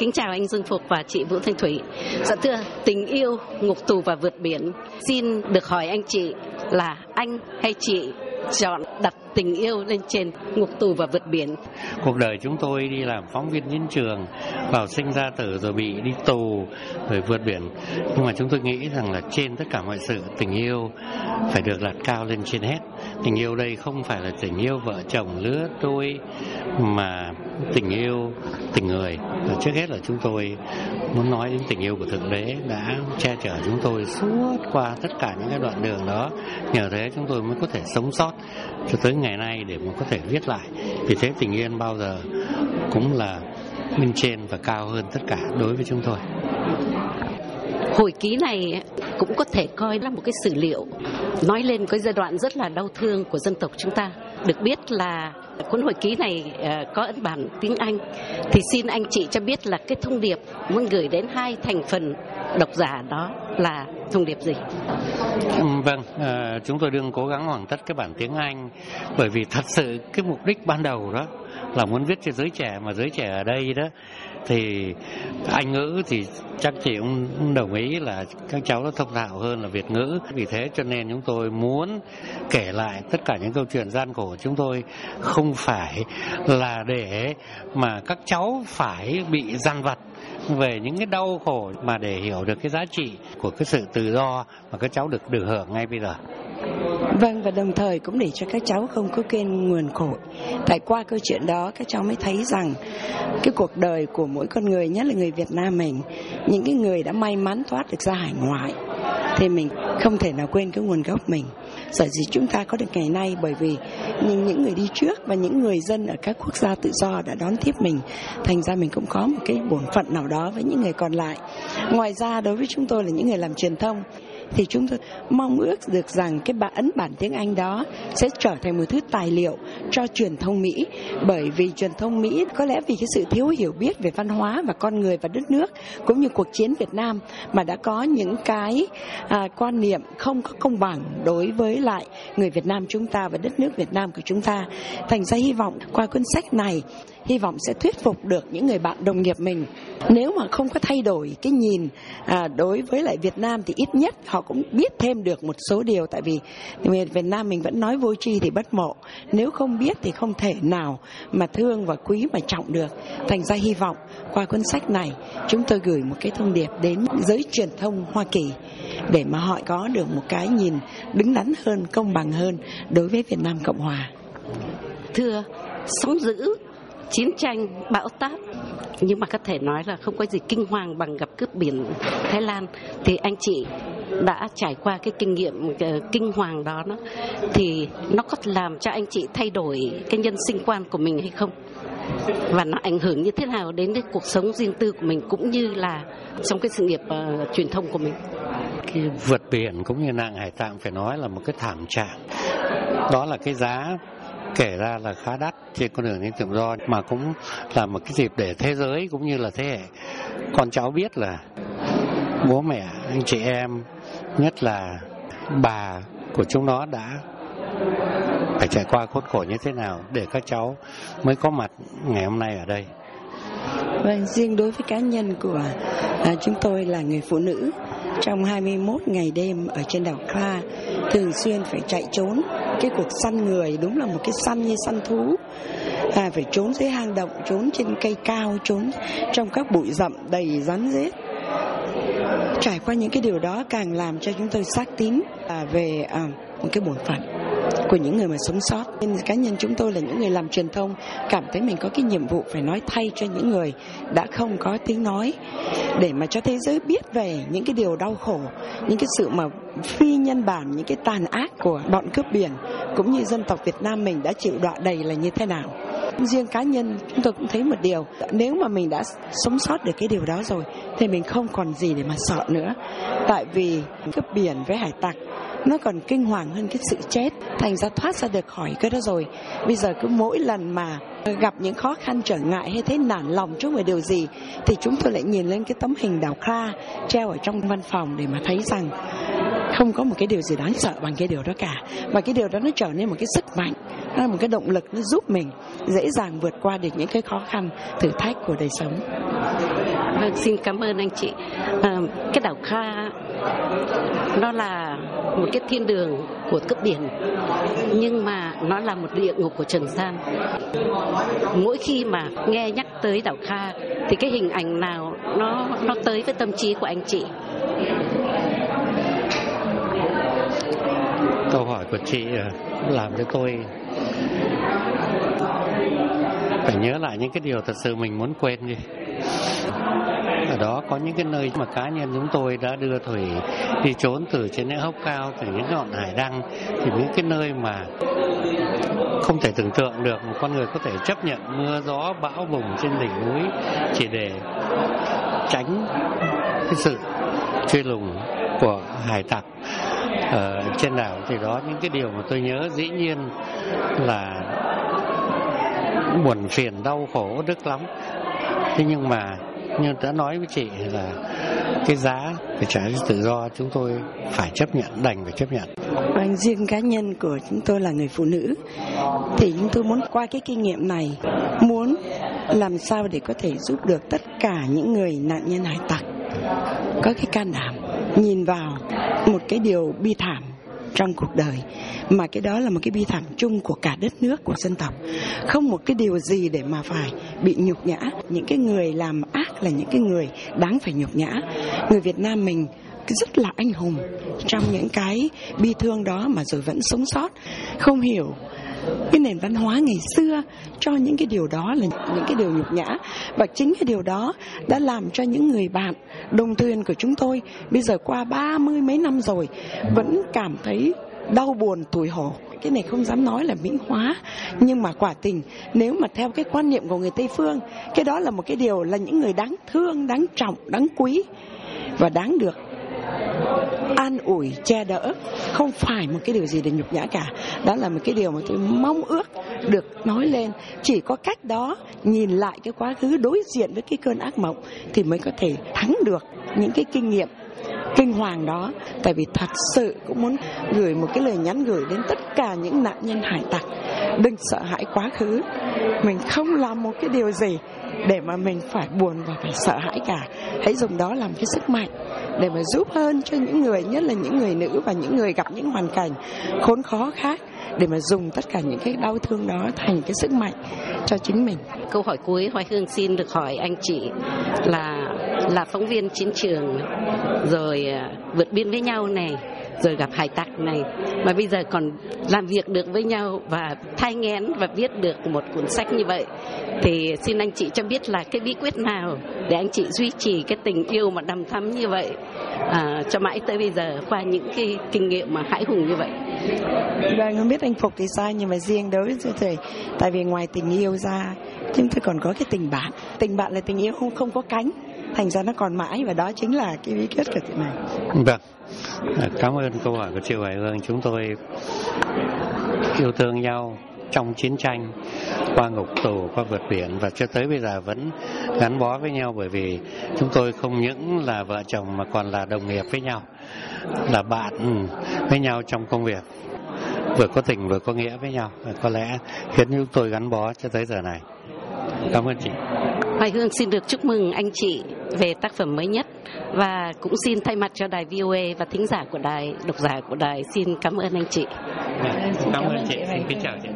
Kính chào anh Dương Phục và chị Vũ Thanh Thủy. Dạ thưa, tình yêu, ngục tù và vượt biển. Xin được hỏi anh chị là anh hay chị chọn đặt tình yêu lên trên ngục tù và vượt biển. Cuộc đời chúng tôi đi làm phóng viên chiến trường, vào sinh ra tử rồi bị đi tù, rồi vượt biển. Nhưng mà chúng tôi nghĩ rằng là trên tất cả mọi sự, tình yêu phải được đặt cao lên trên hết. Tình yêu đây không phải là tình yêu vợ chồng lứa đôi, mà tình yêu, tình người. Và trước hết là chúng tôi muốn nói đến tình yêu của Thượng Đế đã che chở chúng tôi suốt qua tất cả những cái đoạn đường đó. Nhờ thế chúng tôi mới có thể sống sót cho tới ngày nay để mà có thể viết lại vì thế tình yên bao giờ cũng là bên trên và cao hơn tất cả đối với chúng tôi hồi ký này cũng có thể coi là một cái sử liệu, nói lên cái giai đoạn rất là đau thương của dân tộc chúng ta được biết là cuốn hồi ký này ờ, có ấn bản tiếng Anh. Thì xin anh chị cho biết là cái thông điệp muốn gửi đến hai thành phần độc giả đó là thông điệp gì? Ừ, vâng, ờ, chúng tôi đương cố gắng hoàn tất cái bản tiếng Anh bởi vì thật sự cái mục đích ban đầu đó là muốn viết cho giới trẻ mà giới trẻ ở đây đó. Thì Anh ngữ thì chắc chị cũng đồng ý là các cháu nó thông thạo hơn là Việt ngữ. Vì thế cho nên chúng tôi muốn kể lại tất cả những câu chuyện gian khổ của chúng tôi không phải là để mà các cháu phải bị gian vặt về những cái đau khổ mà để hiểu được cái giá trị của cái sự tự do mà các cháu được được hưởng ngay bây giờ. Vâng và đồng thời cũng để cho các cháu không có quên nguồn khổ. Tại qua câu chuyện đó các cháu mới thấy rằng cái cuộc đời của mỗi con người nhất là người Việt Nam mình, những cái người đã may mắn thoát được ra hải ngoại thì mình không thể nào quên cái nguồn gốc mình sở dĩ chúng ta có được ngày nay bởi vì những, người đi trước và những người dân ở các quốc gia tự do đã đón tiếp mình. Thành ra mình cũng có một cái bổn phận nào đó với những người còn lại. Ngoài ra đối với chúng tôi là những người làm truyền thông thì chúng tôi mong ước được rằng cái bản ấn bản tiếng Anh đó sẽ trở thành một thứ tài liệu cho truyền thông Mỹ. Bởi vì truyền thông Mỹ có lẽ vì cái sự thiếu hiểu biết về văn hóa và con người và đất nước cũng như cuộc chiến Việt Nam mà đã có những cái à, quan niệm không có công bằng đối với lại người Việt Nam chúng ta và đất nước Việt Nam của chúng ta. Thành ra hy vọng qua cuốn sách này hy vọng sẽ thuyết phục được những người bạn đồng nghiệp mình. Nếu mà không có thay đổi cái nhìn à, đối với lại Việt Nam thì ít nhất họ cũng biết thêm được một số điều, tại vì Việt Nam mình vẫn nói vô tri thì bất mộ. Nếu không biết thì không thể nào mà thương và quý mà trọng được. Thành ra hy vọng qua cuốn sách này, chúng tôi gửi một cái thông điệp đến giới truyền thông Hoa Kỳ để mà họ có được một cái nhìn đứng đắn hơn, công bằng hơn đối với Việt Nam Cộng Hòa. Thưa, sóng dữ, chiến tranh, bão táp. Nhưng mà có thể nói là không có gì kinh hoàng bằng gặp cướp biển Thái Lan. Thì anh chị đã trải qua cái kinh nghiệm uh, kinh hoàng đó đó thì nó có làm cho anh chị thay đổi cái nhân sinh quan của mình hay không? Và nó ảnh hưởng như thế nào đến cái cuộc sống riêng tư của mình cũng như là trong cái sự nghiệp uh, truyền thông của mình? Cái vượt biển cũng như nạn hải tạng phải nói là một cái thảm trạng. Đó là cái giá kể ra là khá đắt trên con đường đến tự do mà cũng là một cái dịp để thế giới cũng như là thế hệ con cháu biết là bố mẹ anh chị em nhất là bà của chúng nó đã phải trải qua khốn khổ như thế nào để các cháu mới có mặt ngày hôm nay ở đây. Vâng, riêng đối với cá nhân của à, chúng tôi là người phụ nữ trong 21 ngày đêm ở trên đảo Kra thường xuyên phải chạy trốn. Cái cuộc săn người đúng là một cái săn như săn thú. À, phải trốn dưới hang động trốn trên cây cao trốn trong các bụi rậm đầy rắn rết trải qua những cái điều đó càng làm cho chúng tôi xác tín à, về à, một cái bổn phận của những người mà sống sót. Nên cá nhân chúng tôi là những người làm truyền thông, cảm thấy mình có cái nhiệm vụ phải nói thay cho những người đã không có tiếng nói, để mà cho thế giới biết về những cái điều đau khổ, những cái sự mà phi nhân bản, những cái tàn ác của bọn cướp biển, cũng như dân tộc Việt Nam mình đã chịu đọa đầy là như thế nào. Riêng cá nhân, chúng tôi cũng thấy một điều, nếu mà mình đã sống sót được cái điều đó rồi, thì mình không còn gì để mà sợ nữa. Tại vì cướp biển với hải tặc nó còn kinh hoàng hơn cái sự chết. Thành ra thoát ra được khỏi cái đó rồi. Bây giờ cứ mỗi lần mà gặp những khó khăn, trở ngại hay thấy nản lòng trước về điều gì, thì chúng tôi lại nhìn lên cái tấm hình đào kha treo ở trong văn phòng để mà thấy rằng không có một cái điều gì đáng sợ bằng cái điều đó cả. Và cái điều đó nó trở nên một cái sức mạnh, nó là một cái động lực, nó giúp mình dễ dàng vượt qua được những cái khó khăn, thử thách của đời sống. Vâng, xin cảm ơn anh chị. À, cái đảo Kha nó là một cái thiên đường của cướp biển nhưng mà nó là một địa ngục của trần gian. Mỗi khi mà nghe nhắc tới đảo Kha thì cái hình ảnh nào nó nó tới với tâm trí của anh chị? Câu hỏi của chị à, làm cho tôi phải nhớ lại những cái điều thật sự mình muốn quên đi ở đó có những cái nơi mà cá nhân chúng tôi đã đưa thủy đi trốn từ trên những hốc cao, từ những ngọn hải đăng. Thì những cái nơi mà không thể tưởng tượng được một con người có thể chấp nhận mưa gió bão bùng trên đỉnh núi chỉ để tránh cái sự truy lùng của hải tặc ở trên đảo. Thì đó những cái điều mà tôi nhớ dĩ nhiên là buồn phiền đau khổ đức lắm thế nhưng mà như đã nói với chị là cái giá để trả tự do chúng tôi phải chấp nhận, đành phải chấp nhận. Anh riêng cá nhân của chúng tôi là người phụ nữ, thì chúng tôi muốn qua cái kinh nghiệm này, muốn làm sao để có thể giúp được tất cả những người nạn nhân hải tặc. Có cái can đảm nhìn vào một cái điều bi thảm trong cuộc đời. Mà cái đó là một cái bi thảm chung của cả đất nước, của dân tộc. Không một cái điều gì để mà phải bị nhục nhã. Những cái người làm ác là những cái người đáng phải nhục nhã. Người Việt Nam mình rất là anh hùng trong những cái bi thương đó mà rồi vẫn sống sót. Không hiểu cái nền văn hóa ngày xưa cho những cái điều đó là những cái điều nhục nhã. Và chính cái điều đó đã làm cho những người bạn đồng thuyền của chúng tôi bây giờ qua ba mươi mấy năm rồi vẫn cảm thấy đau buồn, tủi hổ. Cái này không dám nói là mỹ hóa, nhưng mà quả tình, nếu mà theo cái quan niệm của người tây phương, cái đó là một cái điều là những người đáng thương, đáng trọng, đáng quý và đáng được an ủi, che đỡ, không phải một cái điều gì để nhục nhã cả. Đó là một cái điều mà tôi mong ước được nói lên. Chỉ có cách đó, nhìn lại cái quá khứ, đối diện với cái cơn ác mộng thì mới có thể thắng được những cái kinh nghiệm, kinh hoàng đó. Tại vì thật sự cũng muốn gửi một cái lời nhắn gửi đến tất cả những nạn nhân hải tặc. Đừng sợ hãi quá khứ. Mình không làm một cái điều gì để mà mình phải buồn và phải sợ hãi cả. Hãy dùng đó làm cái sức mạnh để mà giúp hơn cho những người, nhất là những người nữ và những người gặp những hoàn cảnh khốn khó khác, để mà dùng tất cả những cái đau thương đó thành cái sức mạnh cho chính mình. Câu hỏi cuối, Hoài Hương xin được hỏi anh chị là là phóng viên chiến trường, rồi à, vượt biên với nhau này rồi gặp hải tặc này. Mà bây giờ còn làm việc được với nhau và thai nghén và viết được một cuốn sách như vậy thì xin anh chị cho biết là cái bí quyết nào để anh chị duy trì cái tình yêu mà đầm thắm như vậy à, cho mãi tới bây giờ qua những cái kinh nghiệm mà hãi hùng như vậy? Vâng, không biết anh Phục thì sai nhưng mà riêng đối với tôi tại vì ngoài tình yêu ra chúng tôi còn có cái tình bạn. Tình bạn là tình yêu không không có cánh thành ra nó còn mãi và đó chính là cái bí quyết của chuyện này. Vâng. Cảm ơn câu hỏi của chị Hoài Hương. Chúng tôi yêu thương nhau trong chiến tranh qua ngục tù qua vượt biển và cho tới bây giờ vẫn gắn bó với nhau bởi vì chúng tôi không những là vợ chồng mà còn là đồng nghiệp với nhau là bạn với nhau trong công việc vừa có tình vừa có nghĩa với nhau. Và có lẽ khiến chúng tôi gắn bó cho tới giờ này. Cảm ơn chị. Hoài Hương xin được chúc mừng anh chị về tác phẩm mới nhất và cũng xin thay mặt cho đài VOA và thính giả của đài, độc giả của đài xin cảm ơn anh chị. cảm ơn chị, xin kính chào chị.